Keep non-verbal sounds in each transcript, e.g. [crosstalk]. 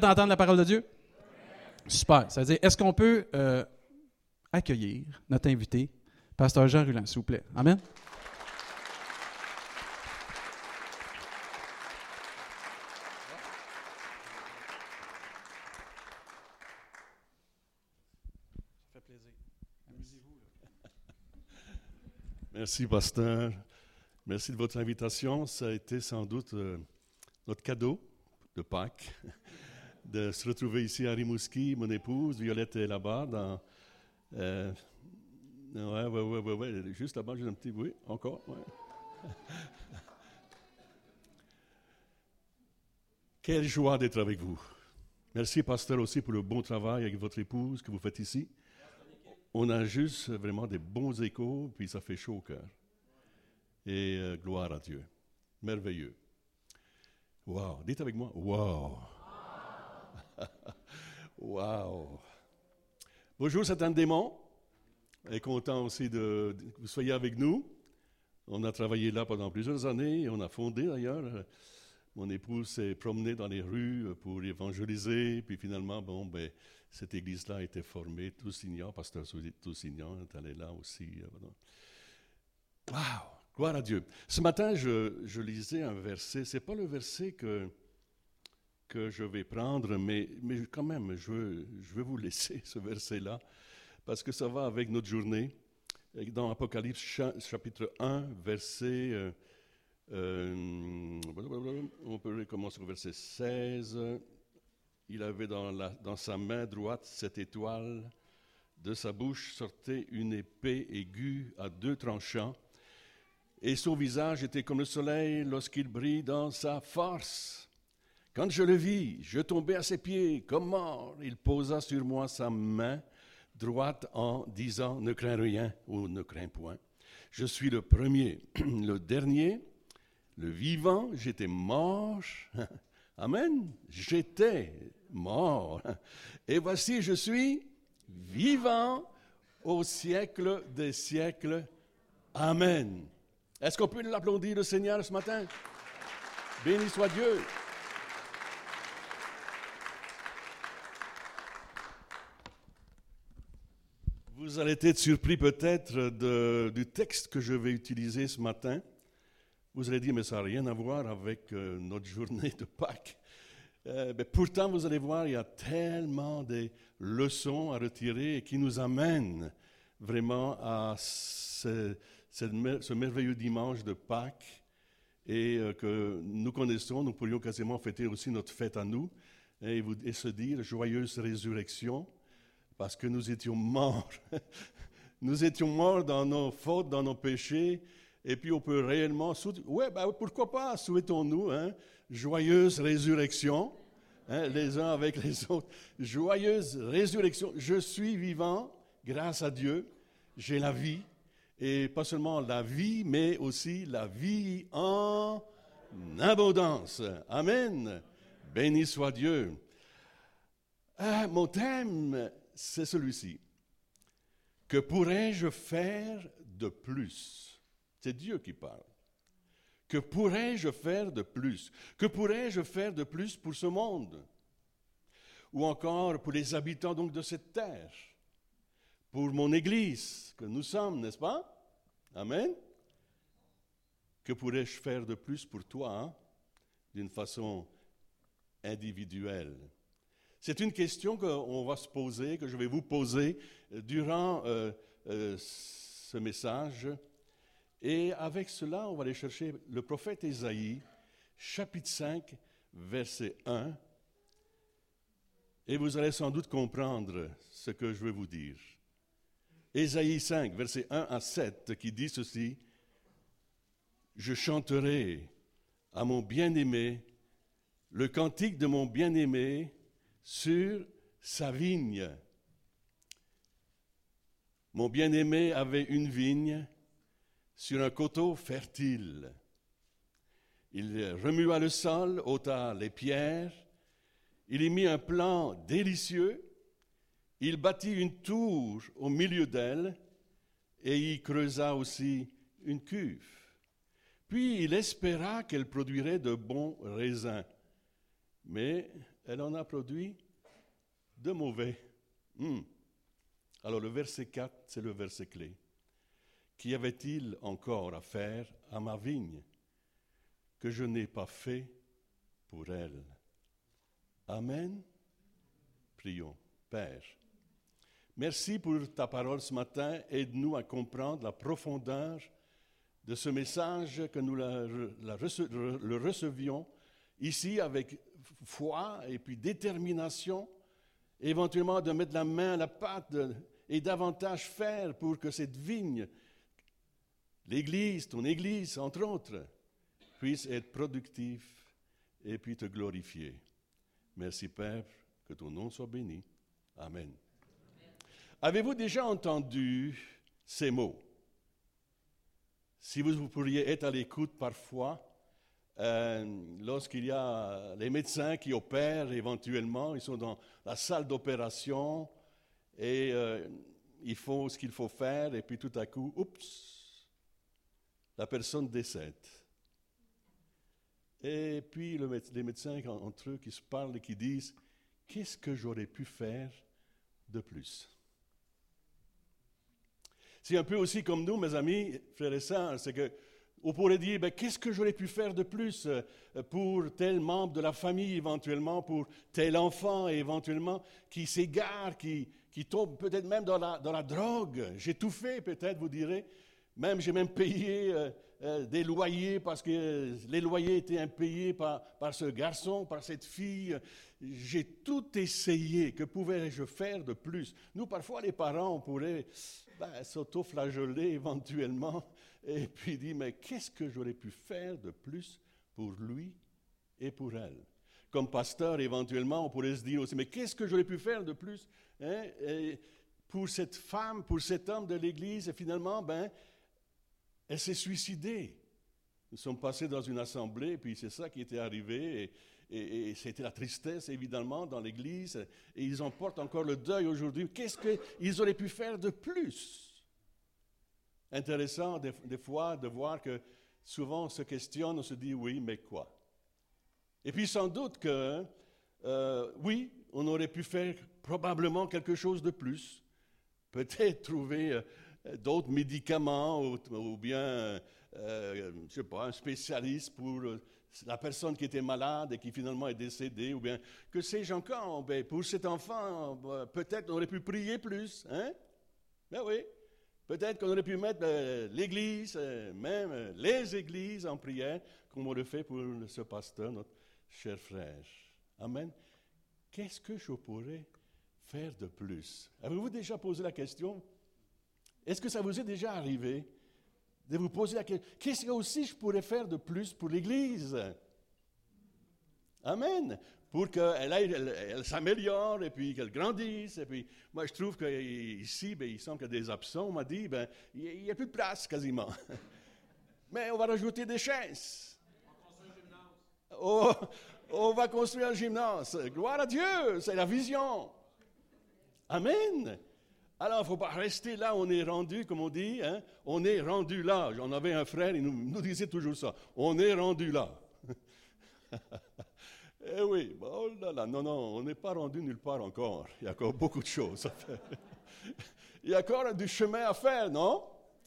d'entendre la parole de Dieu? Super. Ça veut dire, est-ce qu'on peut euh, accueillir notre invité, Pasteur Jean Ruland, s'il vous plaît? Amen. Merci, pasteur. Merci de votre invitation. Ça a été sans doute euh, notre cadeau de Pâques de se retrouver ici à Rimouski. Mon épouse, Violette, est là-bas. Dans, euh, ouais, ouais, ouais, Juste là-bas, j'ai un petit. Oui, encore. [laughs] Quelle joie d'être avec vous. Merci, pasteur, aussi pour le bon travail avec votre épouse que vous faites ici on a juste vraiment des bons échos, puis ça fait chaud au cœur. Et euh, gloire à Dieu. Merveilleux. Wow. Dites avec moi, wow. [laughs] wow. Bonjour, c'est un démon. Et content aussi de, que vous soyez avec nous. On a travaillé là pendant plusieurs années. On a fondé d'ailleurs. Mon épouse s'est promenée dans les rues pour évangéliser. Puis finalement, bon, ben, cette église-là a été formée. Toussignan, pasteur Toussignan est allé là aussi. Waouh! Gloire à Dieu. Ce matin, je, lisais un verset. Ce n'est pas le verset que, que je vais prendre, mais, mais quand même, je veux, je veux vous laisser [laughs] ce verset-là, parce que ça va avec notre journée. Dans Apocalypse chapitre 1, verset... Euh, euh, on peut recommencer au verset 16. Il avait dans, dans, sa main droite cette étoile. De sa bouche sortait une épée aiguë à deux tranchants. Et son visage était comme le soleil lorsqu'il brille dans sa force. Quand je le vis, je tombai à ses pieds comme mort. Il posa sur moi sa main droite en disant Ne crains rien ou ne crains point. Je suis le premier, [clears throat] le dernier, le vivant. J'étais mort. [laughs] Amen. J'étais mort. [laughs] Et voici, je suis vivant au siècle des siècles. Amen. Est-ce qu'on peut l'applaudir le Seigneur ce matin? Béni soit Dieu. Vous allez être surpris peut-être du texte que je vais utiliser ce matin. Vous allez dire, mais ça n'a rien à voir avec euh, notre journée de Pâques. Euh, mais pourtant, vous allez voir, il y a tellement de leçons à retirer et qui nous amènent vraiment à ce, merveilleux dimanche de Pâques et euh, que nous connaissons. Nous pourrions quasiment fêter aussi notre fête à nous et, se dire joyeuse résurrection parce que nous étions morts. [laughs] nous étions morts dans nos fautes, dans nos péchés et puis on peut réellement... Ouais, ben, pourquoi pas, souhaitons-nous, hein, joyeuse résurrection, hein, les uns avec les autres. Joyeuse résurrection. Je suis vivant grâce à Dieu. J'ai la vie. Et pas seulement la vie, mais aussi la vie en abondance. Amen. Béni soit Dieu. Ah, mon thème, c'est celui-ci. Que pourrais-je faire de plus? C'est Dieu qui parle. Que pourrais-je faire de plus? Que pourrais-je faire de plus pour ce monde? Ou encore pour les habitants donc de cette terre? Pour mon Église que nous sommes, n'est-ce pas? Amen. Que pourrais-je faire de plus pour toi hein, d'une façon individuelle? C'est une question qu'on va se poser, que je vais vous poser durant euh, euh, ce message et avec cela, on va aller chercher le prophète Ésaïe, chapitre 5, verset 1. Et vous allez sans doute comprendre ce que je vais vous dire. Ésaïe 5, verset 1 à 7, qui dit ceci Je chanterai à mon bien-aimé le cantique de mon bien-aimé sur sa vigne. Mon bien-aimé avait une vigne sur un coteau fertile. Il remua le sol, ôta les pierres, il y mit un plan délicieux, il bâtit une tour au milieu d'elle et y creusa aussi une cuve. Puis il espéra qu'elle produirait de bons raisins. Mais elle en a produit de mauvais. Hmm. Alors le verset 4, c'est le verset clé. Qu'y avait-il encore à faire à ma vigne que je n'ai pas fait pour elle? Amen. Prions. Père, merci pour ta parole ce matin. Aide-nous à comprendre la profondeur de ce message que nous le recevions ici avec foi et puis détermination, éventuellement de mettre la main à la pâte et davantage faire pour que cette vigne, l'Église, ton Église, entre autres, puisse être productive et puis te glorifier. Merci Père, que ton nom soit béni. Amen. Avez-vous déjà entendu ces mots? Si vous pourriez être à l'écoute parfois, euh, lorsqu'il y a les médecins qui opèrent éventuellement, ils sont dans la salle d'opération et euh, ils font ce qu'il faut faire et puis tout à coup, oups, la personne décède. Et puis les médecins entre eux qui se parlent et qui disent, qu'est-ce que j'aurais pu faire de plus? C'est un peu aussi comme nous, mes amis, frères et sœurs, c'est que on pourrait dire, ben, qu'est-ce que j'aurais pu faire de plus euh, pour tel membre de la famille éventuellement, pour tel enfant éventuellement, qui s'égare, qui, qui tombe peut-être même dans la, dans la drogue? J'ai tout fait peut-être, vous direz. Même, j'ai même payé euh, euh, des loyers parce que les loyers étaient impayés par, par ce garçon, par cette fille. J'ai tout essayé. Que pouvais-je faire de plus? Nous, parfois, les parents, on pourrait ben, s'auto-flageoler [laughs] éventuellement et puis dit, mais qu'est-ce que j'aurais pu faire de plus pour lui et pour elle? Comme pasteur, éventuellement, on pourrait se dire aussi, mais qu'est-ce que j'aurais pu faire de plus hein, pour cette femme, pour cet homme de l'Église Et finalement, ben, elle s'est suicidée. Nous sommes passés dans une assemblée, et puis c'est ça qui était arrivé, et, et c'était la tristesse, évidemment, dans l'Église, et ils en portent encore le deuil aujourd'hui. Qu'est-ce qu'ils auraient pu faire de plus? Intéressant des, fois de voir que souvent on se questionne, on se dit oui, mais quoi? Et puis sans doute que euh, oui, on aurait pu faire probablement quelque chose de plus, peut-être [laughs] trouver euh, d'autres médicaments ou, bien, euh, je sais pas, un spécialiste pour la personne qui était malade et qui finalement est décédée, ou bien que sais-je encore, ben, pour cet enfant, peut-être on aurait pu prier plus, hein? Ben oui, Peut-être qu'on aurait pu mettre euh, l'Église, euh, même euh, les églises en prière, comme on le fait pour ce pasteur, notre cher frère. Amen. Qu'est-ce que je pourrais faire de plus? Avez-vous déjà posé la question? Est-ce que ça vous est déjà arrivé de vous poser la question Qu'est-ce que aussi je pourrais faire de plus pour l'Église? Amen pour qu'elle elle, s'améliore et puis qu'elle grandisse. Et puis, moi, je trouve qu'ici, ben, il semble a des absents. On m'a dit, ben, il n'y a, plus de place quasiment. [laughs] Mais on va rajouter des chaises. Oh, on va construire un gymnase. Gloire à Dieu, c'est la vision. Amen. Alors, il ne faut pas rester là, on est rendu, comme on dit, hein, on est rendu là. J'en avais un frère, il nous, nous disait toujours ça. On est rendu là. [laughs] Eh oui, oh là là, non, non, on n'est pas rendu nulle part encore. Il y a encore beaucoup de choses à faire. Il y a encore du chemin à faire, non?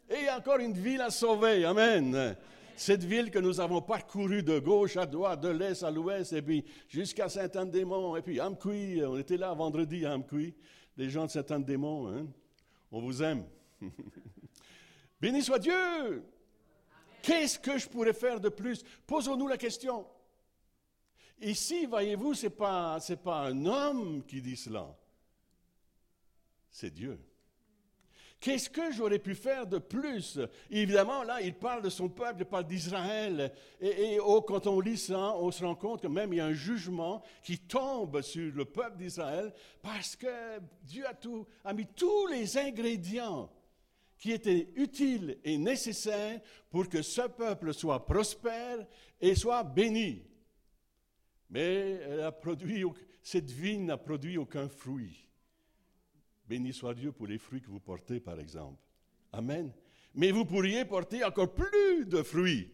Et il y a encore une ville à sauver, Amen. Cette ville que nous avons parcourue de gauche à droite, de l'est à l'ouest, et puis jusqu'à Saint-Anne-des-Monts, et puis Amqui, on était là vendredi à Amqui, les gens de Saint-Anne-des-Monts, hein? on vous aime. [laughs] Béni soit Dieu Qu'est-ce que je pourrais faire de plus? Posons-nous la question. Ici, voyez-vous, ce n'est pas, un homme qui dit cela, c'est Dieu. Qu'est-ce que j'aurais pu faire de plus? Évidemment, là, il parle de son peuple, il parle d'Israël. Et, oh, quand on lit ça, on se rend compte que même il y a un jugement qui tombe sur le peuple d'Israël parce que Dieu a, tout, a mis tous les ingrédients qui étaient utiles et nécessaires pour que ce peuple soit prospère et soit béni. Mais cette vigne n'a produit aucun fruit. Béni soit Dieu pour les fruits que vous portez, par exemple. Amen. Mais vous pourriez porter encore plus de fruits.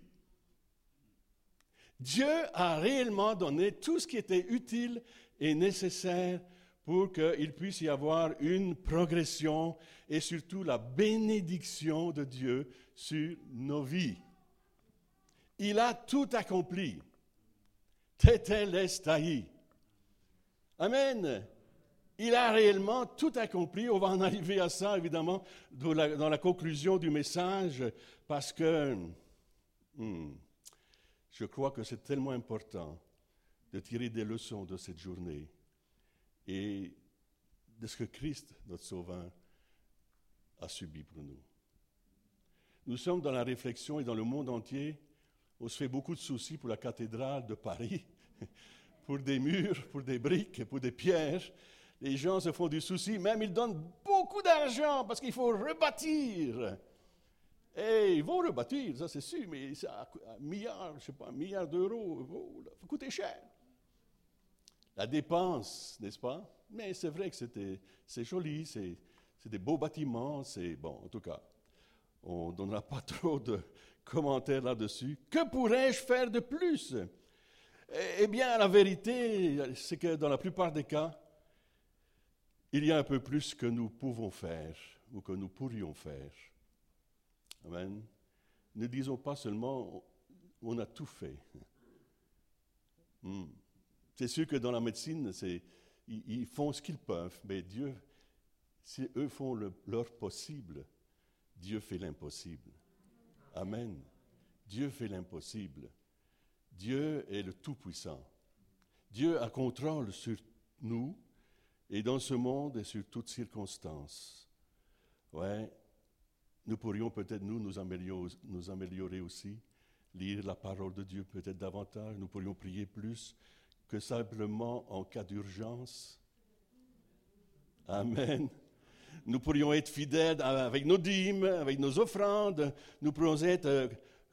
Dieu a réellement donné tout ce qui était utile est nécessaire pour qu'il puisse y avoir une progression et surtout la bénédiction de Dieu sur nos vies. Il a tout accompli. Tetelestai. Amen. Il a réellement tout accompli. On va en arriver à ça, évidemment, dans la, conclusion du message, parce que hmm, je crois que c'est tellement important de tirer des leçons de cette journée et de ce que Christ, notre Sauveur, a subi pour nous. Nous sommes dans la réflexion et dans le monde entier, on se fait beaucoup de soucis pour la cathédrale de Paris, [laughs] pour des murs, pour des briques, pour des pierres. Les gens se font du souci, même ils donnent beaucoup d'argent parce qu'il faut rebâtir. Et ils vont rebâtir, ça c'est sûr, mais ça, un milliard, je sais pas, un milliard d'euros, ça va coûter cher. La dépense, n'est-ce pas? Mais c'est vrai que c'était, c'est joli, c'est, c'est des beaux bâtiments, c'est bon, en tout cas. On ne donnera pas [laughs] trop de commentaires là-dessus. Que pourrais-je faire de plus? Eh bien, la vérité, c'est que dans la plupart des cas, il y a un peu plus que nous pouvons faire ou que nous pourrions faire. Amen. Ne disons pas seulement on a tout fait. Hmm. C'est sûr que dans la médecine, ils, font ce qu'ils peuvent, mais Dieu, si eux font leur possible, Dieu fait l'impossible. Amen. Dieu fait l'impossible. Dieu est le Tout-Puissant. Dieu a contrôle sur nous et dans ce monde et sur toutes circonstances. Ouais, nous pourrions peut-être nous nous améliorer, nous améliorer aussi, lire la parole de Dieu peut-être davantage, nous pourrions prier plus que simplement en cas d'urgence. Amen. Nous pourrions être fidèles avec nos dîmes, avec nos offrandes, nous pourrions être euh,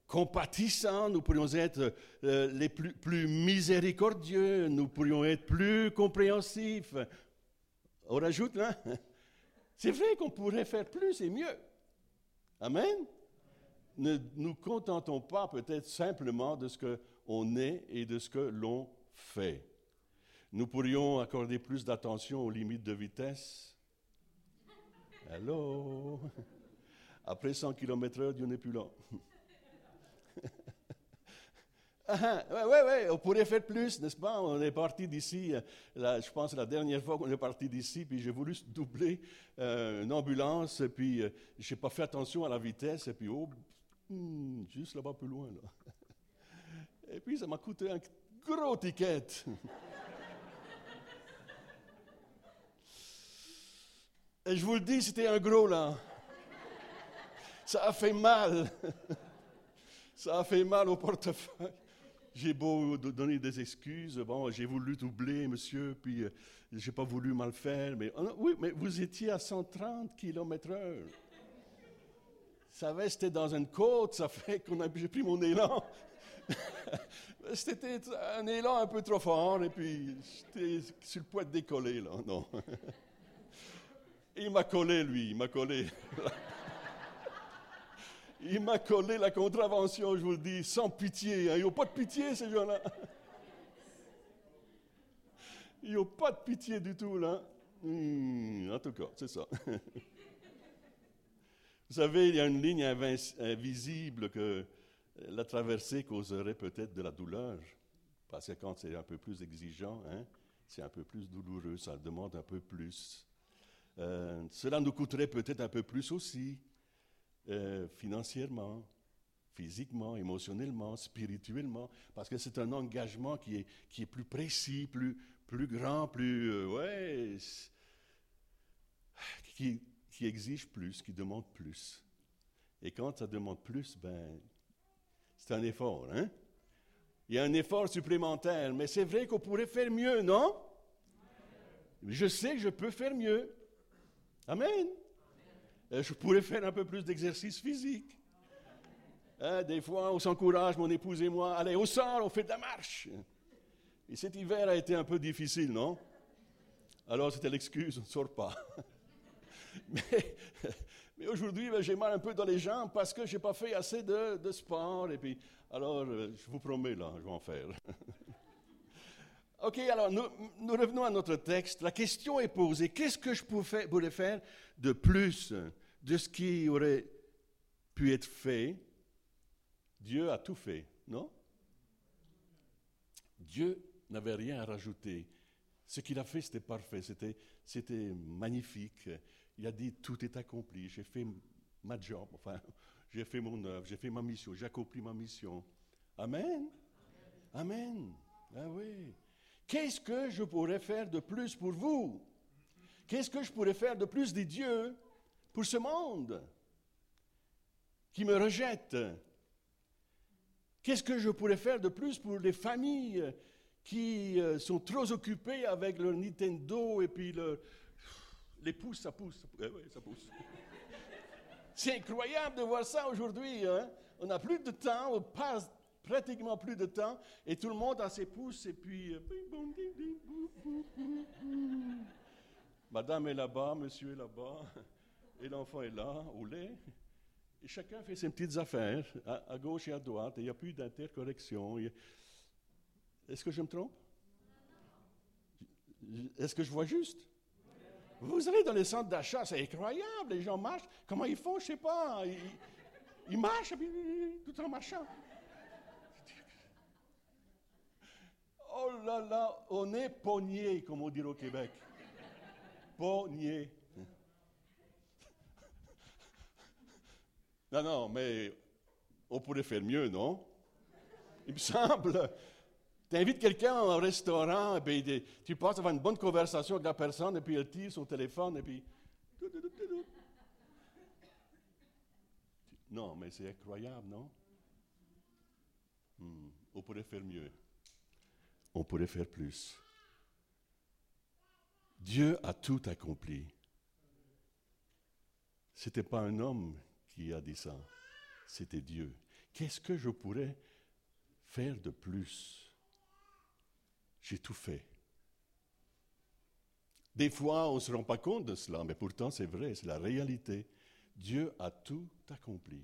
compatissants, nous pourrions être euh, les plus, miséricordieux, nous pourrions être plus compréhensifs. On rajoute là. C'est vrai qu'on pourrait faire plus et mieux. Amen? Ne nous contentons pas peut-être simplement de ce qu'on est et de ce que l'on fait. Nous pourrions accorder plus d'attention aux limites de vitesse. Allô? Après 100 km/h, Dieu n'est plus là. [laughs] Oui, oui, ouais, on pourrait faire plus, n'est-ce pas? On est parti d'ici, euh, je pense la dernière fois qu'on est parti d'ici, puis j'ai voulu doubler euh, une ambulance, puis euh, je n'ai pas fait attention à la vitesse, et puis oh, hmm, juste là-bas plus loin. Là. [laughs] Et puis ça m'a coûté un gros ticket. [laughs] Et je vous le dis, c'était un gros là. Ça a fait mal. [laughs] Ça a fait mal au portefeuille. J'ai beau donner des excuses, bon, j'ai voulu doubler, monsieur, puis euh, j'ai pas voulu mal faire, mais oh oui, mais vous étiez à 130 km heure. Ça va, c'était dans une côte, ça fait qu'on a, j'ai pris mon élan. [laughs] c'était un élan un peu trop fort, et puis j'étais sur le point de décoller, là, non. [laughs] Il m'a collé, lui, il m'a collé. [laughs] Il m'a collé la contravention, je vous le dis, sans pitié. Hein. Ils n'ont pas de pitié, ces gens-là. [laughs] Ils n'ont pas de pitié du tout, là. Hmm, en tout cas, c'est ça. [laughs] Vous savez, il y a une ligne invisible que la traversée causerait peut-être de la douleur. Parce que quand c'est un peu plus exigeant, hein, c'est un peu plus douloureux, ça demande un peu plus. Euh, cela nous coûterait peut-être un peu plus aussi. Euh, financièrement, physiquement, émotionnellement, spirituellement, parce que c'est un engagement qui est, qui est plus précis, plus, plus grand, plus... Euh, ouais, qui, qui exige plus, qui demande plus. Et quand ça demande plus, ben, c'est un effort, hein? Il y a un effort supplémentaire, mais c'est vrai qu'on pourrait faire mieux, non? Je sais que je peux faire mieux. Amen. Euh, je pourrais faire un peu plus d'exercice physique. Hein, des fois, on s'encourage, mon épouse et moi, allez, au sol, on fait de la marche. Et cet hiver a été un peu difficile, non? Alors c'était l'excuse, on ne sort pas. [laughs] mais, aujourd'hui, ben, j'ai mal un peu dans les jambes parce que je n'ai pas fait assez de, sport. Et puis, alors, euh, je vous promets, là, je vais en faire. [laughs] Ok, alors nous, revenons à notre texte. La question est posée, qu'est-ce que je pourrais faire de plus de ce qui aurait pu être fait? Dieu a tout fait, non? Dieu n'avait rien à rajouter. Ce qu'il a fait, c'était parfait, c'était magnifique. Il a dit, tout est accompli, j'ai fait ma job, enfin, [laughs] j'ai fait mon œuvre, j'ai fait ma mission, j'ai accompli ma mission. Amen. Amen. Ah oui. Qu'est-ce que je pourrais faire de plus pour vous? Qu'est-ce que je pourrais faire de plus des dieux pour ce monde qui me rejette? Qu'est-ce que je pourrais faire de plus pour les familles qui euh, sont trop occupées avec leur Nintendo et puis leur... les pouces, ça pousse. Oui, ça pousse. [laughs] C'est incroyable de voir ça aujourd'hui. Hein? On n'a plus de temps, on passe pratiquement plus de temps, et tout le monde a ses pouces, et puis... Euh, Madame est là-bas, monsieur est là-bas, [laughs] et l'enfant est là, au lait. Et chacun fait ses petites affaires, à, gauche et à droite, et il n'y a plus d'intercorrection. Est-ce que je me trompe? Est-ce que je vois juste? Vous allez dans les centres d'achat, c'est incroyable, les gens marchent. Comment ils font, je ne sais pas. Ils, marchent, tout en marchant. Oh là là, on est pogné, comme on dit au Québec. Pogné. Non, non, mais on pourrait faire mieux, non? Il me semble. Tu invites quelqu'un au restaurant, et puis tu passes avoir une bonne conversation avec la personne, et puis elle tire son téléphone, et puis. Non, mais c'est incroyable, non? Hmm, on pourrait faire mieux. On pourrait faire plus. Dieu a tout accompli. Ce n'était pas un homme qui a dit ça. C'était Dieu. Qu'est-ce que je pourrais faire de plus? J'ai tout fait. Des fois, on ne se rend pas compte de cela, mais pourtant c'est vrai, c'est la réalité. Dieu a tout accompli.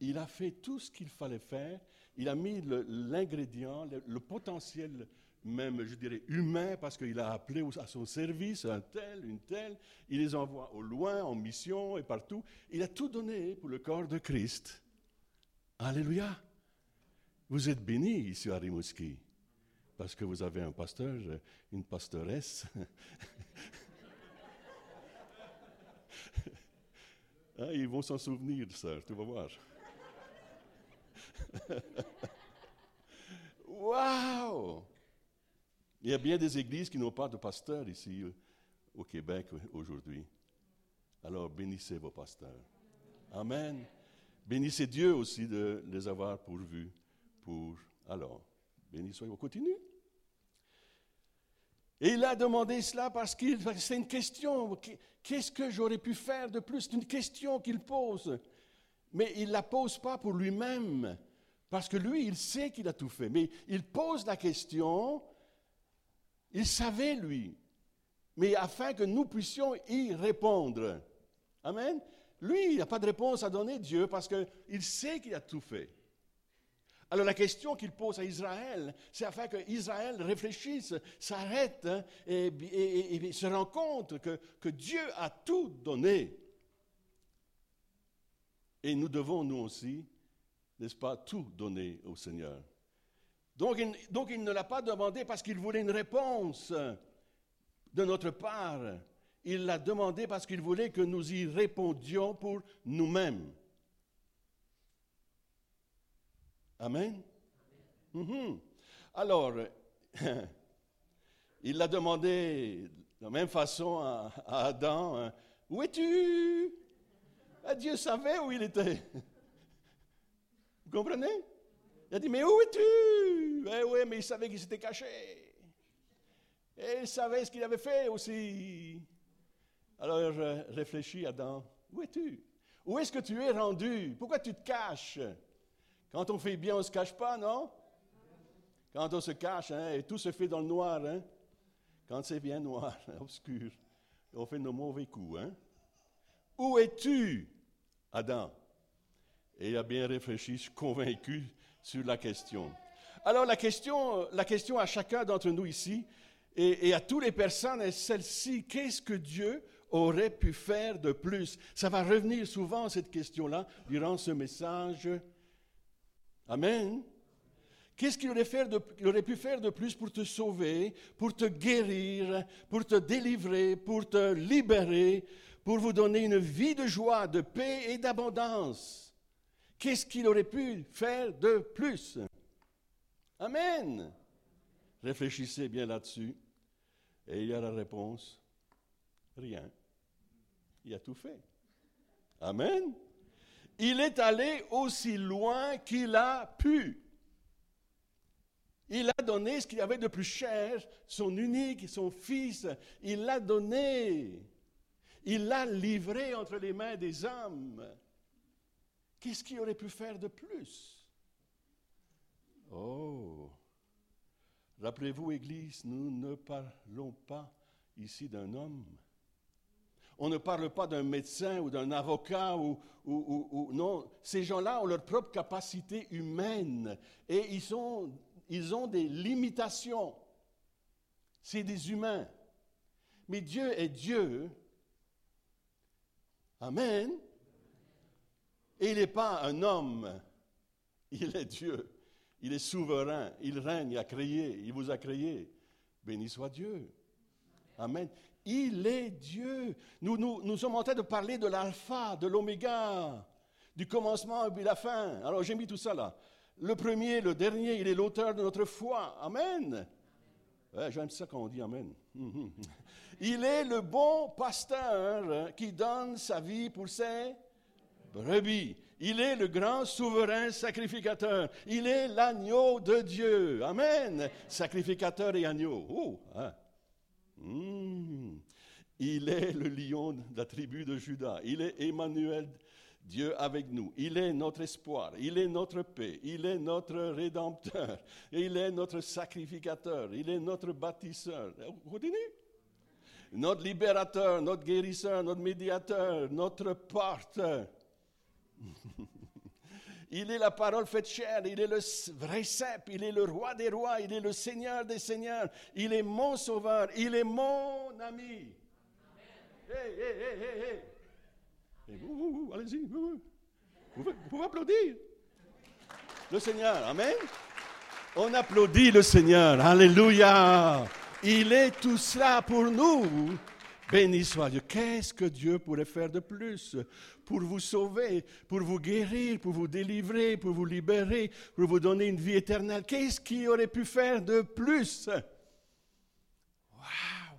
Il a fait tout ce qu'il fallait faire. Il a mis l'ingrédient, le, potentiel même, je dirais, humain, parce qu'il a appelé à son service un tel, une telle. Il les envoie au loin, en mission et partout. Il a tout donné pour le corps de Christ. Alléluia. Vous êtes bénis ici à Rimouski, parce que vous avez un pasteur, une pastoresse. Ah, [laughs] ils vont s'en souvenir, sœur, tu vas voir. [laughs] Waouh il y a bien des églises qui n'ont pas de pasteur ici euh, au Québec aujourd'hui. Alors bénissez vos pasteurs. Amen. Bénissez Dieu aussi de les avoir pourvus pour. Alors, bénissez, on continue. Et il a demandé cela parce que c'est une question. Qu'est-ce que j'aurais pu faire de plus? C'est une question qu'il pose. Mais il ne la pose pas pour lui-même, parce que lui, il sait qu'il a tout fait. Mais il pose la question il savait, lui, mais afin que nous puissions y répondre. Amen. Lui, il n'a pas de réponse à donner, Dieu, parce qu'il sait qu'il a tout fait. Alors la question qu'il pose à Israël, c'est afin que Israël réfléchisse, s'arrête hein, et, se rend compte que, que Dieu a tout donné. Et nous devons, nous aussi, n'est-ce pas, tout donner au Seigneur. Donc il, ne l'a pas demandé parce qu'il voulait une réponse de notre part. Il l'a demandé parce qu'il voulait que nous y répondions pour nous-mêmes. Amen? Mhm. Alors, [laughs] il l'a demandé de la même façon à, Adam. Hein. Où es-tu? Ah, Dieu savait où il était. [laughs] Vous comprenez? Il a dit, mais où es-tu? Eh oui, mais il savait qu'il s'était caché. Et il savait ce qu'il avait fait aussi. Alors réfléchis, Adam, où es-tu? Où est-ce que tu es rendu? Pourquoi tu te caches? Quand on fait bien, on ne se cache pas, non? Quand on se cache, hein, et tout se fait dans le noir, hein? Quand c'est bien noir, [laughs] obscur, on fait nos mauvais coups, hein? Où es-tu, Adam? Et il a bien réfléchi, convaincu sur la question. Alors la question, la question à chacun d'entre nous ici et à toutes les personnes est celle-ci. Qu'est-ce que Dieu aurait pu faire de plus? Ça va revenir souvent, cette question-là, durant ce message. Amen. Qu'est-ce qu'il aurait, pu faire de plus pour te sauver, pour te guérir, pour te délivrer, pour te libérer, pour vous donner une vie de joie, de paix et d'abondance? Qu'est-ce qu'il aurait pu faire de plus? Amen. Réfléchissez bien là-dessus. Et il y a la réponse. Rien. Il a tout fait. Amen. Il est allé aussi loin qu'il a pu. Il a donné ce qu'il avait de plus cher, son unique, son fils. Il l'a donné. Il l'a livré entre les mains des hommes. Qu'est-ce qu'il aurait pu faire de plus? Oh Rappelez-vous, Église, nous ne parlons pas ici d'un homme. On ne parle pas d'un médecin ou d'un avocat ou, ou, non. Ces gens-là ont leur propre capacité humaine et ils ils ont des limitations. C'est des humains. Mais Dieu est Dieu. Amen. Et il n'est pas un homme. Il est Dieu. Il est souverain. Il règne. Il a créé. Il vous a créé. Béni soit Dieu. Amen. Il est Dieu. Nous, nous, sommes en train de parler de l'alpha, de l'oméga, du commencement et puis la fin. Alors j'ai mis tout ça là. Le premier, le dernier, il est l'auteur de notre foi. Amen. J'aime ça quand on dit Amen. [laughs] Il est le bon pasteur qui donne sa vie pour ses brebis. Il est le grand souverain sacrificateur. Il est l'agneau de Dieu. Amen. Sacrificateur et agneau. Oh, hein. hmm. Il est le lion de la tribu de Judas. Il est Emmanuel Dieu avec nous. Il est notre espoir, il est notre paix, il est notre rédempteur, il est notre sacrificateur, il est notre bâtisseur. Continue. Notre libérateur, notre guérisseur, notre médiateur, notre porte. [laughs] il est la parole faite chair, il est le vrai cep, il est le roi des rois, il est le seigneur des seigneurs, il est mon sauveur, il est mon ami. Hey, hey, allez-y, vous, pouvez applaudir. Le Seigneur, Amen. On applaudit le Seigneur, Alléluia. Il est tout cela pour nous. Béni soit Dieu. Qu'est-ce que Dieu pourrait faire de plus pour vous sauver, pour vous guérir, pour vous délivrer, pour vous libérer, pour vous donner une vie éternelle Qu'est-ce qu'il aurait pu faire de plus? Waouh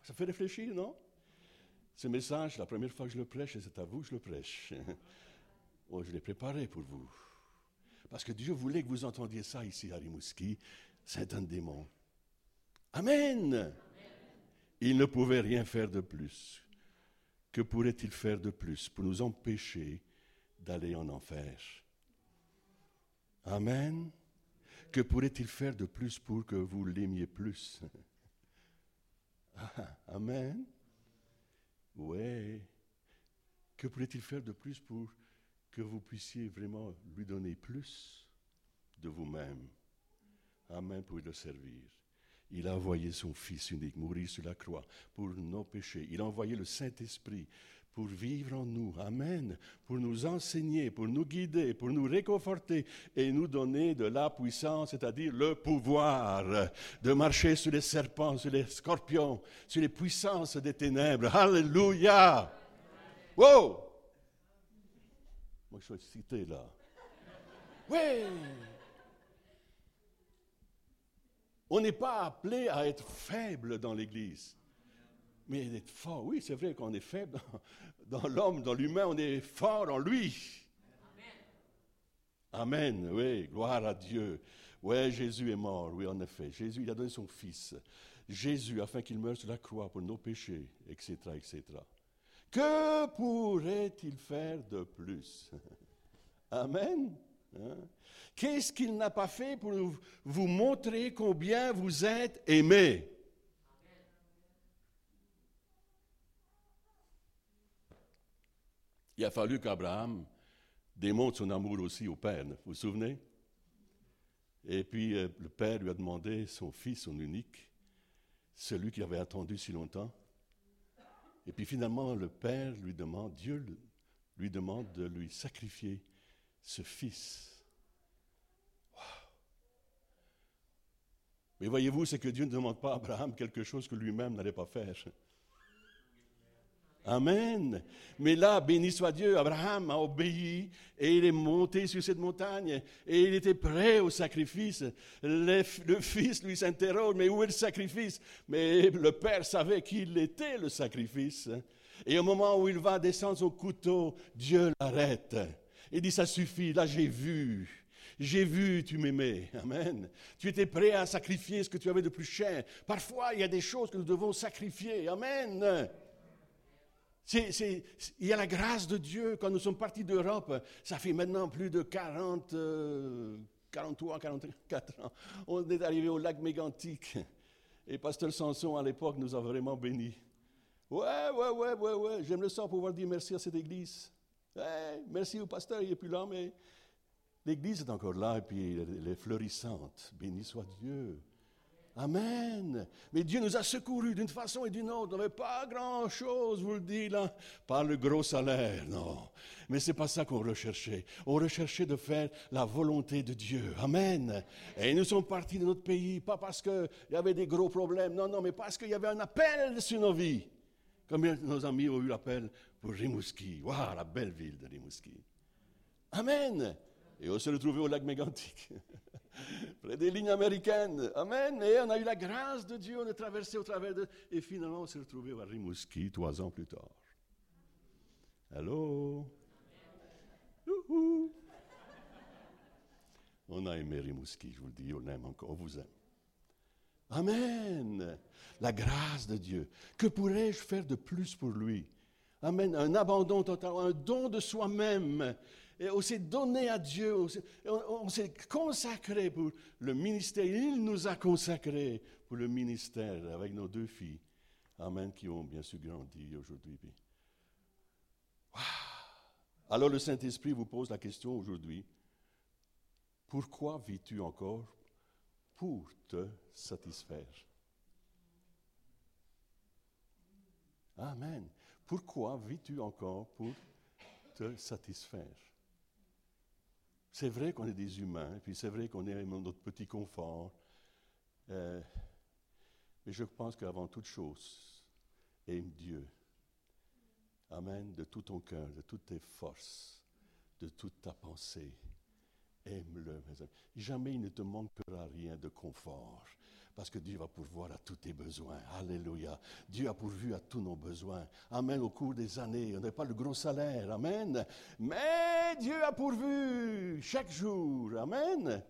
Ça fait réfléchir, non? Ce message, la première fois que je le prêche, c'est à vous que je le prêche. [laughs] oh, je l'ai préparé pour vous. Parce que Dieu voulait que vous entendiez ça ici à Rimouski. C'est un démon. Amen. Il ne pouvait rien faire de plus. Que pourrait-il faire de plus pour nous empêcher d'aller en enfer? Amen. Que pourrait-il faire de plus pour que vous l'aimiez plus? Amen. Ouais. Que pourrait-il faire de plus pour que vous puissiez vraiment lui donner plus de vous-même? Amen pour le servir. Il a envoyé son Fils unique mourir sur la croix pour nos péchés. Il a envoyé le Saint-Esprit pour vivre en nous. Amen. Pour nous enseigner, pour nous guider, pour nous réconforter et nous donner de la puissance, c'est-à-dire le pouvoir de marcher sur les serpents, sur les scorpions, sur les puissances des ténèbres. Alléluia. Wow! Moi, je suis cité là. Oui! On n'est pas appelé à être faible dans l'Église mais d'être fort. Oui, c'est vrai qu'on est faible dans, l'homme, dans l'humain, on est fort en lui. Amen. Amen, oui, gloire à Dieu. Oui, Jésus est mort, oui, en effet. Jésus, il a donné son Fils. Jésus, afin qu'il meure sur la croix pour nos péchés, etc., etc. Que pourrait-il faire de plus? [laughs] Amen. Hein? Qu'est-ce qu'il n'a pas fait pour vous montrer combien vous êtes aimé? Il a fallu qu'Abraham démontre son amour aussi au Père. Vous vous souvenez? Et puis euh, le père lui a demandé son fils, son unique, celui qui avait attendu si longtemps. Et puis finalement, le père lui demande, Dieu lui demande de lui sacrifier ce fils. Mais voyez-vous, c'est que Dieu ne demande pas à Abraham quelque chose que lui-même n'allait pas faire. Amen. Mais là, béni soit Dieu, Abraham a obéi et il est monté sur cette montagne et il était prêt au sacrifice. Le, fils lui s'interroge, mais où est le sacrifice? Mais le père savait qu'il était le sacrifice. Et au moment où il va descendre son couteau, Dieu l'arrête. Il dit, ça suffit, là j'ai vu. J'ai vu, tu m'aimais. Amen. Tu étais prêt à sacrifier ce que tu avais de plus cher. Parfois, il y a des choses que nous devons sacrifier. Amen il y a la grâce de Dieu. Quand nous sommes partis d'Europe, ça fait maintenant plus de 40, 43, 44 ans. On est arrivé au lac Mégantic. Et Pasteur Samson, à l'époque, nous a vraiment bénis. Ouais, ouais, ouais, ouais, ouais. J'aime le sort pouvoir dire merci à cette église. Merci au pasteur, il n'est plus là, mais l'église est encore là et puis elle est florissante. Béni soit Dieu. Amen. Mais Dieu nous a secourus d'une façon et d'une autre. On n'avait pas grand-chose, vous le dites là, pas le gros salaire, non. Mais c'est pas ça qu'on recherchait. On recherchait de faire la volonté de Dieu. Amen. Et nous sommes partis de notre pays, pas parce qu'il y avait des gros problèmes, non, non, mais parce qu'il y avait un appel sur nos vies. Comme nos amis ont eu l'appel Rimouski. Waouh, la belle ville de Rimouski. Amen. Et on s'est retrouvés au lac Mégantic. [laughs] près des lignes américaines. Amen. Et on a eu la grâce de Dieu, on est traversé au travers de... Et finalement, on s'est retrouvé à Rimouski trois ans plus tard. Allô? On a aimé Rimouski, je vous le dis, on l'aime encore, on vous aime. Amen. La grâce de Dieu. Que pourrais-je faire de plus pour lui? Amen. Un abandon total, un don de soi-même on s'est donné à Dieu, on s'est consacré pour le ministère. Il nous a consacrés pour le ministère avec nos deux filles. Amen, qui ont bien sûr grandi aujourd'hui. Alors le Saint-Esprit vous pose la question aujourd'hui. Pourquoi vis-tu encore pour te satisfaire? Amen. Pourquoi vis-tu encore pour te satisfaire? C'est vrai qu'on est des humains, puis c'est vrai qu'on est dans notre petit confort. Euh, mais je pense qu'avant toute chose, aime Dieu. Amen. De tout ton cœur, de toutes tes forces, de toute ta pensée. Aime-le, mes amis. Jamais il ne te manquera rien de confort parce que Dieu va pourvoir à tous tes besoins. Alléluia. Dieu a pourvu à tous nos besoins. Amen. Au cours des années, on n'a pas le gros salaire. Amen. Mais Dieu a pourvu chaque jour. Amen.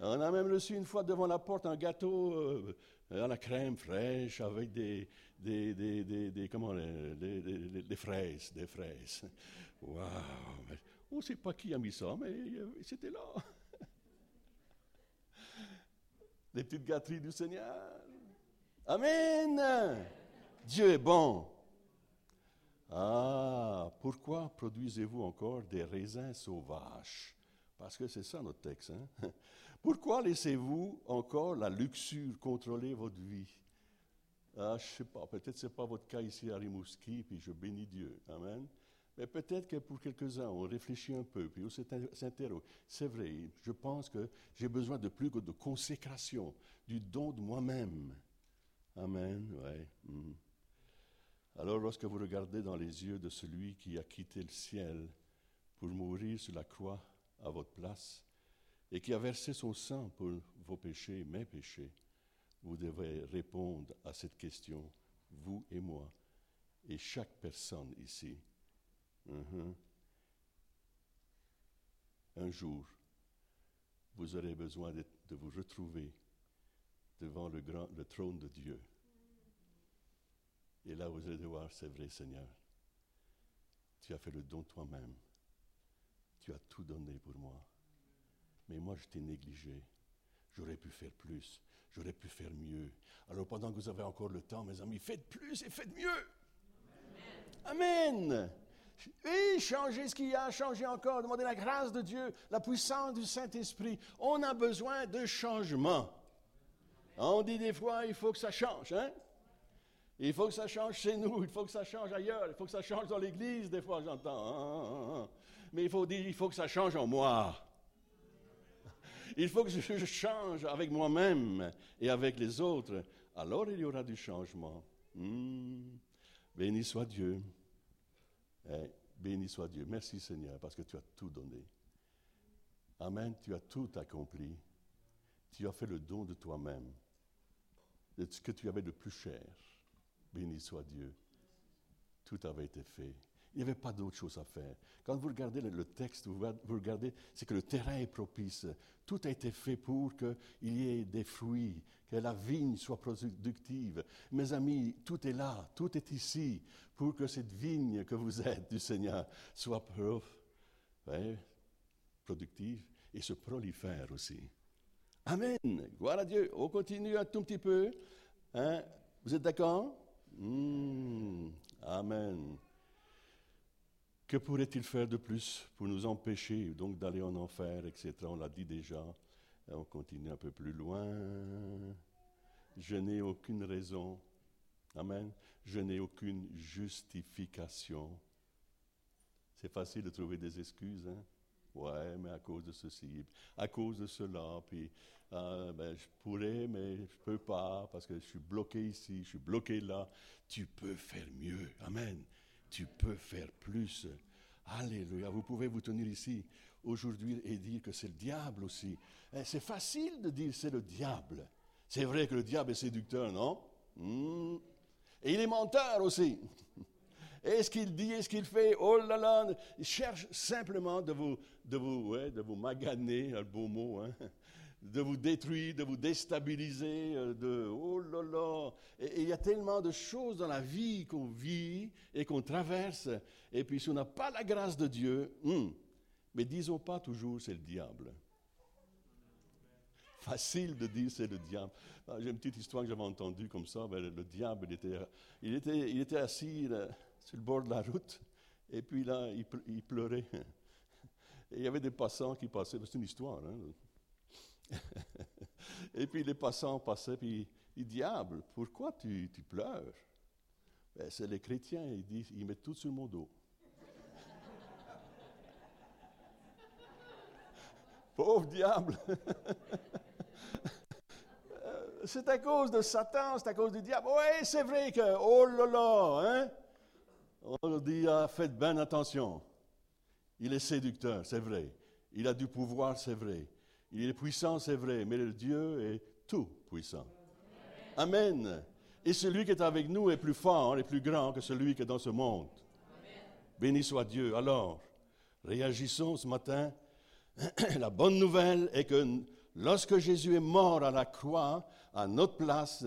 On a même reçu une fois devant la porte un gâteau euh, à la crème fraîche avec des, des, des, des, comment, des, fraises, des fraises. Waouh! On ne sait pas qui a mis ça, mais c'était là les petites gâteries du Seigneur. Amen. Dieu est bon. Ah, pourquoi produisez-vous encore des raisins sauvages? Parce que c'est ça notre texte. Hein? [laughs] Pourquoi laissez-vous encore la luxure contrôler votre vie? Ah, je ne sais pas, peut-être ce n'est pas votre cas ici à Rimouski, puis je bénis Dieu. Amen. Mais peut-être que pour quelques-uns, on réfléchit un peu, puis on s'interroge. C'est vrai, je pense que j'ai besoin de plus que de consécration, du don de moi-même. Amen. Hmm. Alors lorsque vous regardez dans les yeux de celui qui a quitté le ciel pour mourir sur la croix à votre place et qui a versé son sang pour vos péchés, mes péchés, vous devez répondre à cette question, vous et moi, et chaque personne ici. Mhm. Un jour, vous aurez besoin de, vous retrouver devant le, le trône de Dieu. Et là, vous allez voir, c'est vrai, Seigneur, tu as fait le don toi-même. Tu as tout donné pour moi. Mais moi, je t'ai négligé. J'aurais pu faire plus. J'aurais pu faire mieux. Alors pendant que vous avez encore le temps, mes amis, faites plus et faites mieux. Amen. Et changer ce qu'il y a, changer encore, demander la grâce de Dieu, la puissance du Saint-Esprit. On a besoin de changement. On dit des fois, il faut que ça change, hein? Il faut que ça change chez nous, il faut que ça change ailleurs, il faut que ça change dans l'Église, des fois j'entends. Hein, hein, hein, Mais il faut dire, il faut que ça change en moi. Il faut que je change avec moi-même et avec les autres. Alors il y aura du changement. Hmm. Béni soit Dieu. Eh, béni soit Dieu. Merci Seigneur parce que tu as tout donné. Amen. Tu as tout accompli. Tu as fait le don de toi-même, de ce que tu avais de plus cher. Béni soit Dieu. Tout avait été fait. Il n'y avait pas d'autre chose à faire. Quand vous regardez le, texte, vous, regardez, c'est que le terrain est propice. Tout a été fait pour qu'il y ait des fruits, que la vigne soit productive. Mes amis, tout est là, tout est ici, pour que cette vigne que vous êtes du Seigneur soit productive et se prolifère aussi. Amen. Gloire à Dieu. On continue un tout petit peu. Hein? Vous êtes d'accord? Hmm. Amen. Que pourrait-il faire de plus pour nous empêcher donc d'aller en enfer, etc. On l'a dit déjà. On continue un peu plus loin. Je n'ai aucune raison. Amen. Je n'ai aucune justification. C'est facile de trouver des excuses. Hein? Ouais, mais à cause de ceci, à cause de cela, puis ah, ben, je pourrais, mais je peux pas parce que je suis bloqué ici, je suis bloqué là. Tu peux faire mieux. Amen. Tu peux faire plus. Alléluia. Vous pouvez vous tenir ici aujourd'hui et dire que c'est le diable aussi. Eh, c'est facile de dire c'est le diable. C'est vrai que le diable est séducteur, non? Hmm. Et il est menteur aussi. [laughs] Et ce qu'il dit, et ce qu'il fait, oh là là, il cherche simplement de vous, de vous, de vous maganer, un beau mot, hein, [laughs] de vous détruire, de vous déstabiliser, euh, de oh là là. Et il y a tellement de choses dans la vie qu'on vit et qu'on traverse. Et puis si on n'a pas la grâce de Dieu, hmm, mais disons pas toujours c'est le diable. Facile de dire c'est le diable. Ah, j'ai une petite histoire que j'avais entendue comme ça. Ben, le, diable, il était, il était, assis sur le bord de la route. Et puis là, il, pleurait. Et il y avait des passants qui passaient. C'est une histoire. Hein? [laughs] et puis les passants passaient, puis Diable, pourquoi tu, pleures ben, C'est les chrétiens, ils mettent tout sur mon dos. Pauvre diable C'est à cause de Satan, c'est à cause du diable. Oui, c'est vrai que, oh là là, hein? On dit, ah, faites bien attention. Il est séducteur, c'est vrai. Il a du pouvoir, c'est vrai. Il est puissant, c'est vrai, mais le Dieu est tout puissant. Amen. Et celui qui est avec nous est plus fort et plus grand que celui qui est dans ce monde. Béni soit Dieu. Alors, réagissons ce matin. [clears throat] La bonne nouvelle est que lorsque Jésus est mort à la croix, à notre place,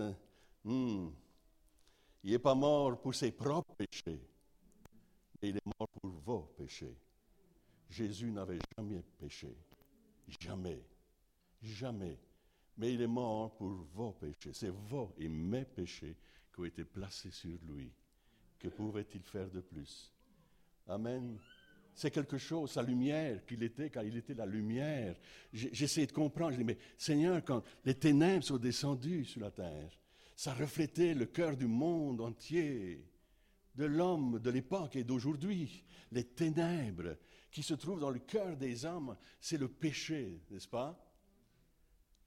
hmm, il n'est pas mort pour ses propres péchés, mais il est mort pour vos péchés. Jésus n'avait jamais péché. Jamais. Jamais. Mais il est mort pour vos péchés. C'est vos et mes péchés qui ont été placés sur lui. Que pouvait-il faire de plus? Amen. C'est quelque chose, sa lumière qu'il était, quand il était la lumière. J'essaie de comprendre. Je dis, mais Seigneur, quand les ténèbres sont descendues sur la terre, ça reflétait le cœur du monde entier, de l'homme de l'époque et d'aujourd'hui. Les ténèbres qui se trouvent dans le cœur des hommes, c'est le péché, n'est-ce pas?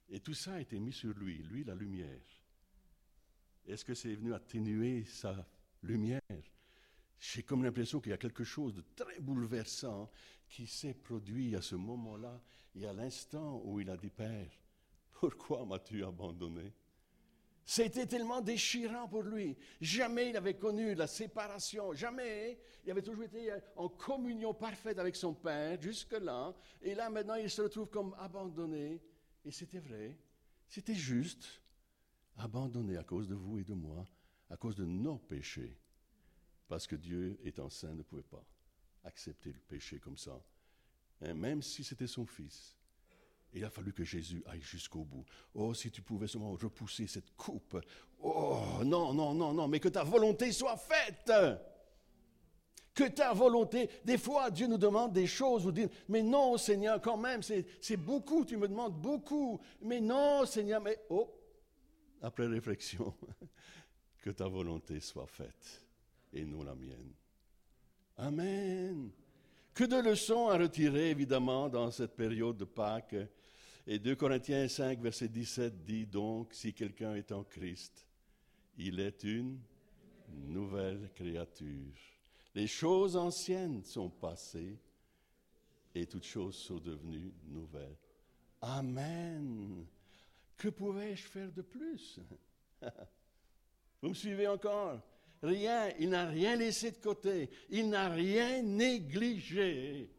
Et tout ça a été mis sur lui, lui la lumière. Est-ce que c'est venu atténuer sa lumière? J'ai comme l'impression qu'il y a quelque chose de très bouleversant qui s'est produit à ce moment-là et à l'instant où il a dit Père, pourquoi m'as-tu abandonné? C'était tellement déchirant pour lui. Jamais il avait connu la séparation. Jamais. Il avait toujours été en communion parfaite avec son Père jusque-là. Et là, maintenant, il se retrouve comme abandonné. Et c'était vrai, c'était juste, abandonné à cause de vous et de moi, à cause de nos péchés, parce que Dieu étant saint ne pouvait pas accepter le péché comme ça, et même si c'était son fils. Il a fallu que Jésus aille jusqu'au bout. Oh, si tu pouvais seulement repousser cette coupe. Oh, non, non, non, non, mais que ta volonté soit faite. Que ta volonté. Des fois, Dieu nous demande des choses, vous dites, mais non, Seigneur, quand même, c'est beaucoup, tu me demandes beaucoup. Mais non, Seigneur, mais oh, après réflexion, [laughs] que ta volonté soit faite et non la mienne. Amen. Que de leçons à retirer, évidemment, dans cette période de Pâques. Et 2 Corinthiens 5, verset 17 dit donc, si quelqu'un est en Christ, il est une nouvelle créature. Les choses anciennes sont passées et toutes choses sont devenues nouvelles. Amen. Que pourrais-je faire de plus? [laughs] Vous me suivez encore? Rien, il n'a rien laissé de côté, il n'a rien négligé.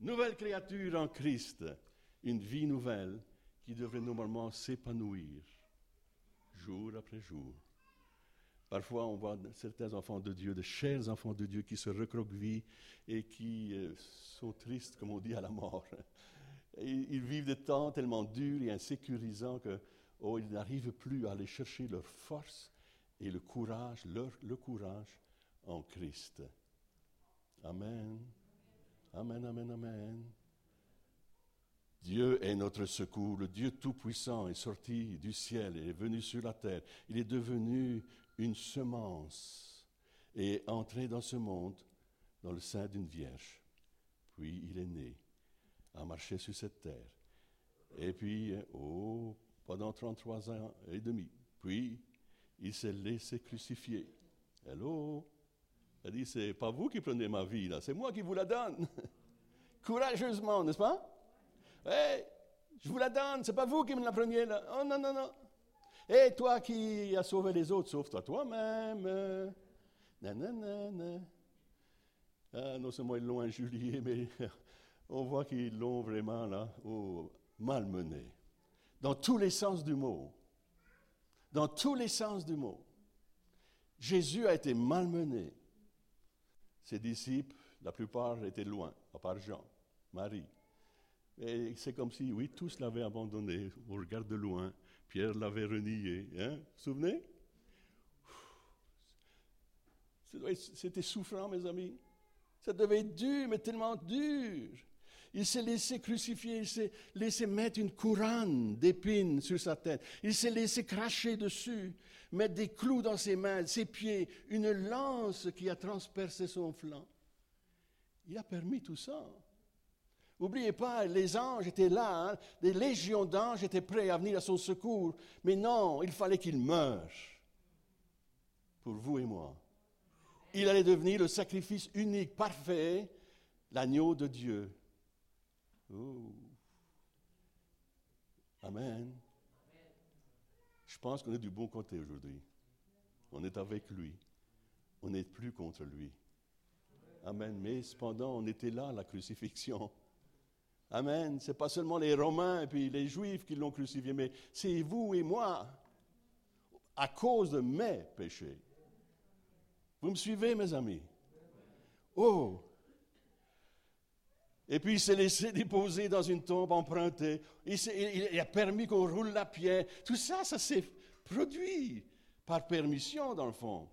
Nouvelle créature en Christ, une vie nouvelle qui devrait normalement s'épanouir jour après jour. Parfois, on voit certains enfants de Dieu, de chers enfants de Dieu, qui se recroquevillent et qui euh, sont tristes, comme on dit, à la mort. ils vivent des temps tellement durs et insécurisants que, oh, ils n'arrivent plus à aller chercher leur force et le courage, leur, le courage en Christ. Amen. Amen, amen, amen. Dieu est notre secours. Le Dieu Tout-Puissant est sorti du ciel et est venu sur la terre. Il est devenu une semence et est entré dans ce monde dans le sein d'une vierge. Puis il est né, a marché sur cette terre. Et puis, oh, pendant 33 ans et demi. Puis, il s'est laissé crucifier. Hello? Elle dit, c'est pas vous qui prenez ma vie, là, c'est moi qui vous la donne. [laughs] Courageusement, n'est-ce pas? Hey, je vous la donne, c'est pas vous qui me la preniez, là. Oh non, non, non. Et toi qui as sauvé les autres, sauve-toi toi-même. Nanana. Ah, non seulement ils l'ont injurié, mais [laughs] on voit qu'ils l'ont vraiment là, oh, malmené. Dans tous les sens du mot. Dans tous les sens du mot. Jésus a été malmené. Ses disciples, la plupart étaient loin, à part Jean, Marie. Et c'est comme si, oui, tous l'avaient abandonné. On regarde de loin. Pierre l'avait renié. Hein? Vous vous souvenez? C'était souffrant, mes amis. Ça devait être dur, mais tellement dur. Il s'est laissé crucifier, il s'est laissé mettre une couronne d'épines sur sa tête. Il s'est laissé cracher dessus, mettre des clous dans ses mains, ses pieds, une lance qui a transpercé son flanc. Il a permis tout ça. N'oubliez pas, les anges étaient là, hein. des légions d'anges étaient prêts à venir à son secours, mais non, il fallait qu'il meure pour vous et moi. Il allait devenir le sacrifice unique, parfait, l'agneau de Dieu. Amen. Je pense qu'on est du bon côté aujourd'hui. On est avec lui. On n'est plus contre lui. Amen. Mais cependant, on était là la crucifixion. Amen. Ce n'est pas seulement les Romains et puis les Juifs qui l'ont crucifié, mais c'est vous et moi, à cause de mes péchés. Vous me suivez, mes amis? Oh! Et puis il s'est laissé déposer dans une tombe empruntée. Il, a permis qu'on roule la pierre. Tout ça, ça s'est produit par permission, dans le fond.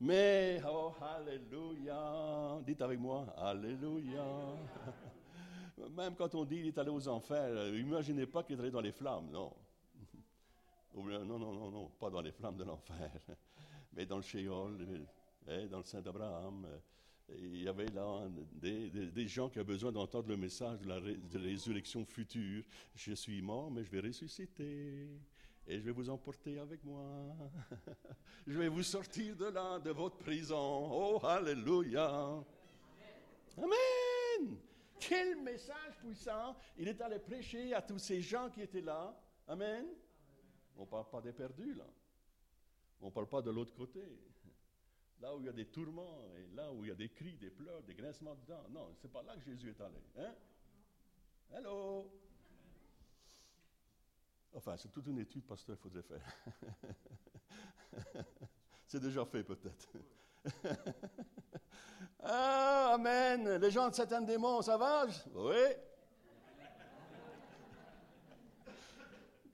Mais, oh, Alléluia. Dites avec moi, Alléluia. [laughs] Même quand on dit qu'il est allé aux enfers, euh, imaginez pas qu'il est allé dans les flammes, non. [laughs] Non, non, non, non, pas dans les flammes de l'enfer, [laughs] mais dans le Sheol, euh, dans le Saint Il y avait là des, gens qui avaient besoin d'entendre le message de la, résurrection future. Je suis mort, mais je vais ressusciter. Et je vais vous emporter avec moi. [laughs] je vais vous sortir de là, de votre prison. Oh, Alléluia. Amen. Quel message puissant il est allé prêcher à tous ces gens qui étaient là. Amen. On ne parle pas des perdus, là. On ne parle pas de l'autre côté. Là où il y a des tourments, et là où il y a des cris, des pleurs, des grincements de dents. Non, c'est pas là que Jésus est allé. Hein? Hello! Enfin, c'est toute une étude, pasteur, il faudrait faire. [laughs] c'est déjà fait, peut-être. [laughs] Ah, Amen. Les gens de Satan démon, ça va? Oui.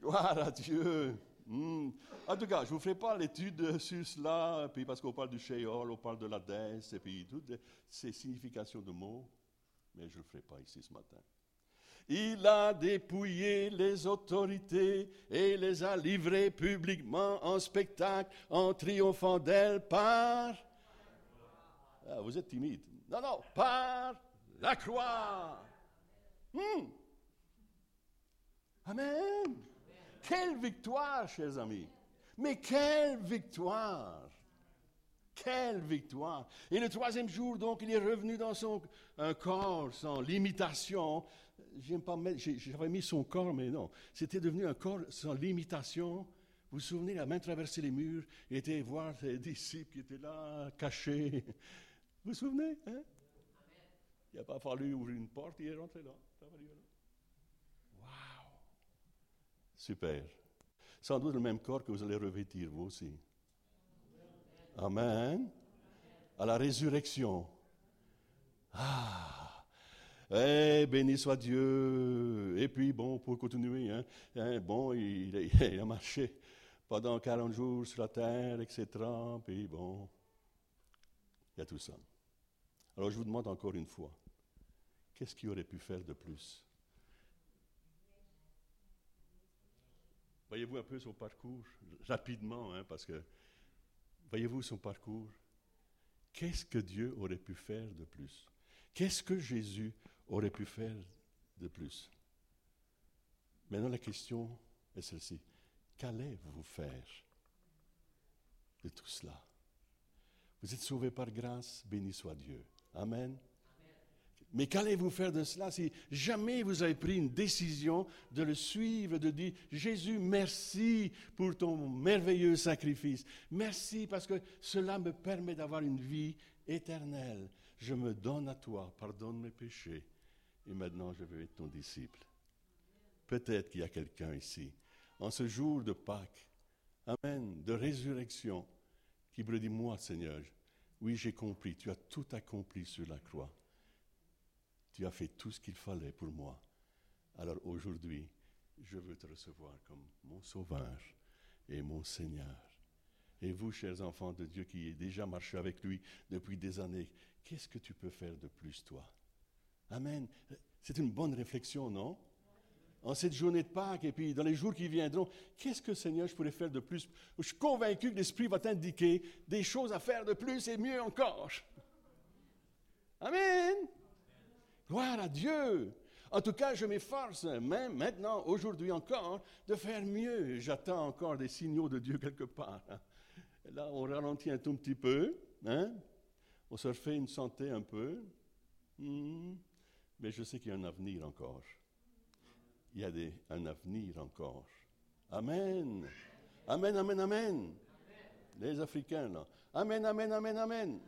Gloire à Dieu. Hmm. En tout cas, je ne vous ferai pas l'étude sur cela, puis parce qu'on parle du Sheol, on parle de la et puis toutes ces significations de mots, mais je ne le ferai pas ici ce matin. Il a dépouillé les autorités et les a livrées publiquement en spectacle en triomphant d'elles par... Ah, vous êtes timide. Non, non, par la croix. Hmm. Amen. Quelle victoire, chers amis. Mais quelle victoire. Quelle victoire. Et le troisième jour, donc, il est revenu dans son corps sans limitation j'aime pas j'avais mis son corps, mais non. C'était devenu un corps sans limitation. Vous vous souvenez, la main traversait les murs, il était voir ses disciples qui étaient là, cachés. Vous vous souvenez? Hein? Il n'a pas fallu ouvrir une porte, il est rentré là. Wow! Super. Sans doute le même corps que vous allez revêtir, vous aussi. Amen. À la résurrection. Ah! Eh, béni soit Dieu. Et puis, bon, pour continuer, hein, hein bon, il, il, [laughs] a marché pendant 40 jours sur la terre, etc. Puis, bon, il y a tout ça. Alors, je vous demande encore une fois, qu'est-ce qu'il aurait pu faire de plus? Voyez-vous un peu son parcours, rapidement, hein, parce que, voyez-vous son parcours? Qu'est-ce que Dieu aurait pu faire de plus? Qu'est-ce que Jésus aurait pu faire de plus? Maintenant, la question est celle-ci. Qu'allez-vous faire de tout cela? Vous êtes sauvés par grâce, béni soit Dieu. Amen. Mais qu'allez-vous faire de cela si jamais vous avez pris une décision de le suivre, de dire Jésus, merci pour ton merveilleux sacrifice. Merci parce que cela me permet d'avoir une vie éternelle. Je me donne à toi, pardonne mes péchés et maintenant je veux être ton disciple. Peut-être qu'il y a quelqu'un ici, en ce jour de Pâques, Amen, de résurrection, qui me dit, moi Seigneur, oui j'ai compris, tu as tout accompli sur la croix. Tu as fait tout ce qu'il fallait pour moi. Alors aujourd'hui, je veux te recevoir comme mon Sauveur et mon Seigneur. Et vous, chers enfants de Dieu qui avez déjà marché avec lui depuis des années, qu'est-ce que tu peux faire de plus, toi? Amen. C'est une bonne réflexion, non? En cette journée de Pâques et puis dans les jours qui viendront, qu'est-ce que Seigneur je pourrais faire de plus? Je suis convaincu que l'Esprit va t'indiquer des choses à faire de plus et mieux encore. Amen. Gloire à Dieu. En tout cas, je m'efforce, même maintenant, aujourd'hui encore, de faire mieux. J'attends encore des signaux de Dieu quelque part. Là, on ralentit un tout petit peu. Hein? On se refait une santé un peu. Hmm mais je sais qu'il y a un avenir encore. Il y a un avenir encore. Amen. Amen, amen, amen. Les Africains, là. Amen, amen, amen, amen.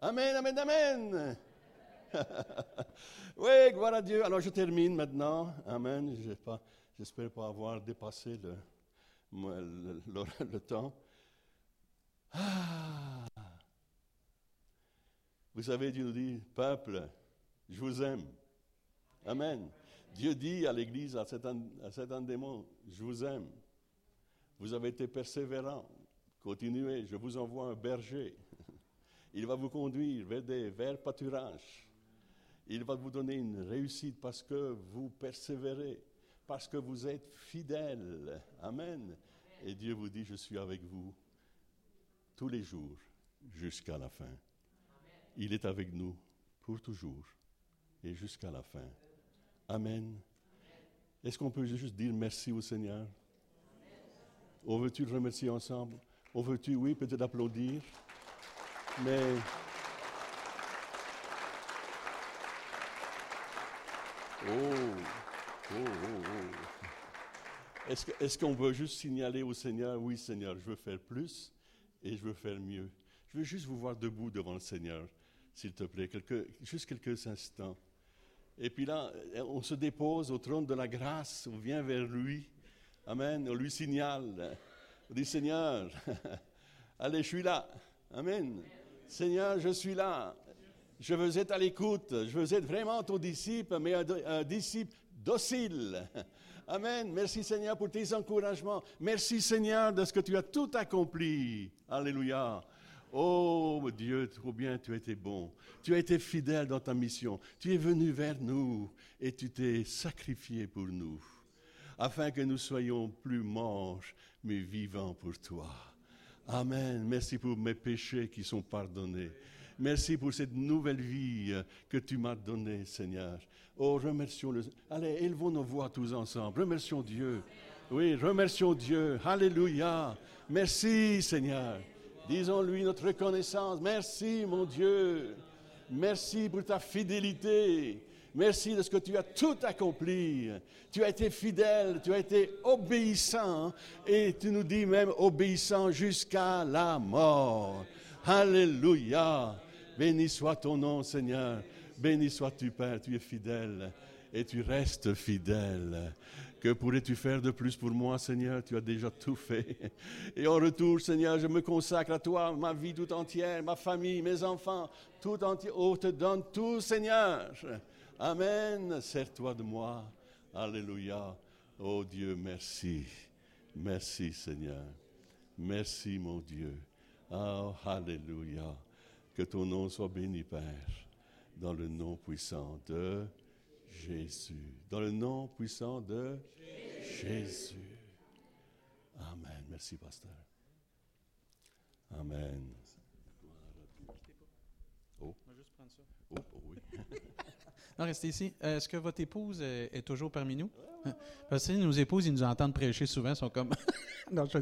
Amen, amen, amen. [laughs] oui, gloire à Dieu. Alors je termine maintenant. Amen. J'espère pas, avoir dépassé [laughs] le, temps. Ah. Vous savez, Dieu nous dit, peuple, je vous aime. Amen. Dieu dit à l'Église, à cet, à cet je vous aime. Vous avez été persévérant. Continuez, je vous envoie un berger. [laughs] Il va vous conduire vers des verts pâturages. Il va vous donner une réussite parce que vous persévérez, parce que vous êtes fidèles. Amen. Et Dieu vous dit, je suis avec vous tous les jours jusqu'à la fin. Il est avec nous pour toujours et jusqu'à la fin. Amen. Est-ce qu'on peut juste dire merci au Seigneur? On veut-tu le remercier ensemble? On veut-tu, oui, peut-être applaudir, mais... Oh, oh, oh, oh. Est-ce qu'on veut juste signaler au Seigneur, oui Seigneur, je veux faire plus et je veux faire mieux. Je veux juste vous voir debout devant le Seigneur, s'il te plaît, juste quelques instants. Et puis là, on se dépose au trône de la grâce, on vient vers lui. Amen. On lui signale. On dit Seigneur, [laughs] allez, je suis là. Amen. Seigneur, je suis là. Je veux être à l'écoute. Je veux être vraiment ton disciple, mais un, disciple docile. [laughs] Amen. Merci Seigneur pour tes encouragements. Merci Seigneur de ce que tu as tout accompli. Alléluia. Oh Dieu, trop bien, tu as été bon. Tu as été fidèle dans ta mission. Tu es venu vers nous et tu t'es sacrifié pour nous, afin que nous soyons plus morts, mais vivants pour toi. Amen. Merci pour mes péchés qui sont pardonnés. Merci pour cette nouvelle vie que tu m'as donnée, Seigneur. Oh, remercions le. Allez, élevons nos voix tous ensemble. Remercions Dieu. Oui, remercions Dieu. Alléluia. Merci, Seigneur. Disons-lui notre reconnaissance. Merci, mon Dieu. Merci pour ta fidélité. Merci de ce que tu as tout accompli. Tu as été fidèle, tu as été obéissant et tu nous dis même obéissant jusqu'à la mort. Alléluia. Béni soit ton nom, Seigneur. Béni sois-tu, Père. Tu es fidèle et tu restes fidèle. Que pourrais-tu faire de plus pour moi, Seigneur? Tu as déjà tout fait. Et en retour, Seigneur, je me consacre à toi, ma vie tout entière, ma famille, mes enfants, tout entier. Oh, te donne tout, Seigneur. Amen. Sers-toi de moi. Alléluia. Oh Dieu, merci. Merci, Seigneur. Merci, mon Dieu. Oh, Alléluia. Que ton nom soit béni, Père, dans le nom puissant de Jésus. Dans le nom puissant de Jésus. Amen. Merci, pasteur. Amen. Oh. Oh, oh oui. [laughs] Non, restez ici. Euh, Est-ce que votre épouse est, est toujours parmi nous? Parce que nos épouses, ils nous entendent prêcher souvent, ils sont comme. [laughs] non, je.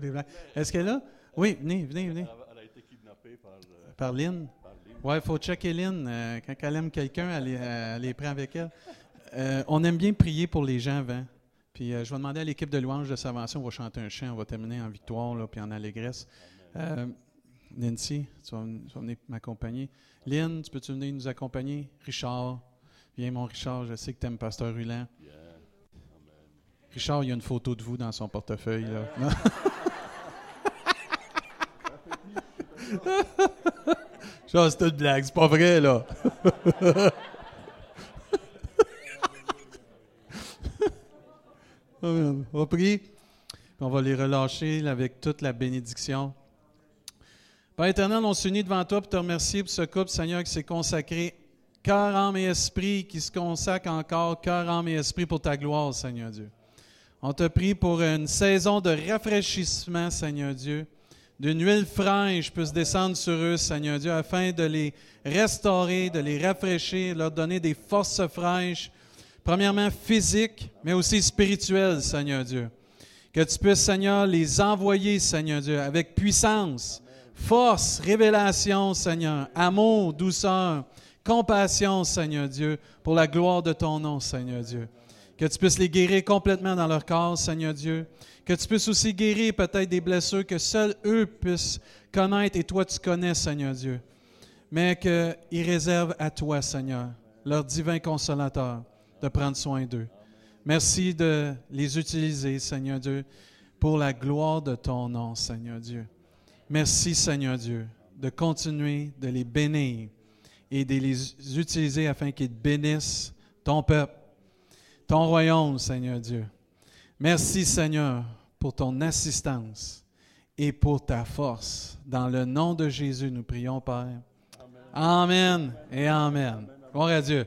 Est-ce qu'elle est là? Oui, venez, venez, venez. Elle a- elle a été kidnappée par, euh, Par Lynn. Il faut checker Lynn. euh, quand elle aime quelqu'un, elle, est- elle les prend avec elle. Euh, on aime bien prier pour les gens avant. Puis euh, je vais demander à l'équipe de louange de Savation, on va chanter un chant, on va terminer en victoire, là, puis en allégresse. Nancy, tu vas, ven- tu vas venir m'accompagner. Lynn, tu peux-tu venir nous accompagner? Richard, viens mon Richard, je sais que tu aimes Pasteur Ruland. Yeah. Richard, il y a une photo de vous dans son portefeuille. Là. [laughs] [laughs] Genre, c'est une blague, c'est pas vrai, là. Amen. On va prier, on va les relâcher avec toute la bénédiction. Père éternel, on s'unit devant toi pour te remercier pour ce couple, Seigneur, qui s'est consacré cœur, âme et esprit, qui se consacre encore cœur, âme et esprit pour ta gloire, Seigneur Dieu. On te prie pour une saison de rafraîchissement, Seigneur Dieu, d'une huile fraîche puisse descendre sur eux, Seigneur Dieu, afin de les restaurer, de les rafraîchir, leur donner des forces fraîches, premièrement physiques, mais aussi spirituelles, Seigneur Dieu. Que tu puisses, Seigneur, les envoyer, Seigneur Dieu, avec puissance, force, révélation, Seigneur, amour, douceur, compassion, Seigneur Dieu, pour la gloire de ton nom, Seigneur Dieu. Que tu puisses les guérir complètement dans leur corps, Seigneur Dieu. Que tu puisses aussi guérir peut-être des blessures que seuls eux puissent connaître et toi tu connais, Seigneur Dieu. Mais qu'ils réservent à toi, Seigneur, leur divin consolateur, de prendre soin d'eux. Merci de les utiliser, Seigneur Dieu, pour la gloire de ton nom, Seigneur Dieu. Merci, Seigneur Dieu, de continuer de les bénir et de les utiliser afin qu'ils bénissent ton peuple, ton royaume, Seigneur Dieu. Merci, Seigneur, pour ton assistance et pour ta force. Dans le nom de Jésus, nous prions, Père. Amen et Amen. Gloire à Dieu.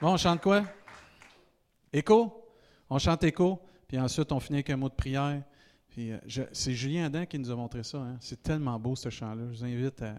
Bon, on chante quoi? Écho? On chante écho, puis ensuite on finit avec un mot de prière. Puis, euh, c'est Julien Adam qui nous a montré ça. hein. C'est tellement beau ce chant-là. Je vous invite à,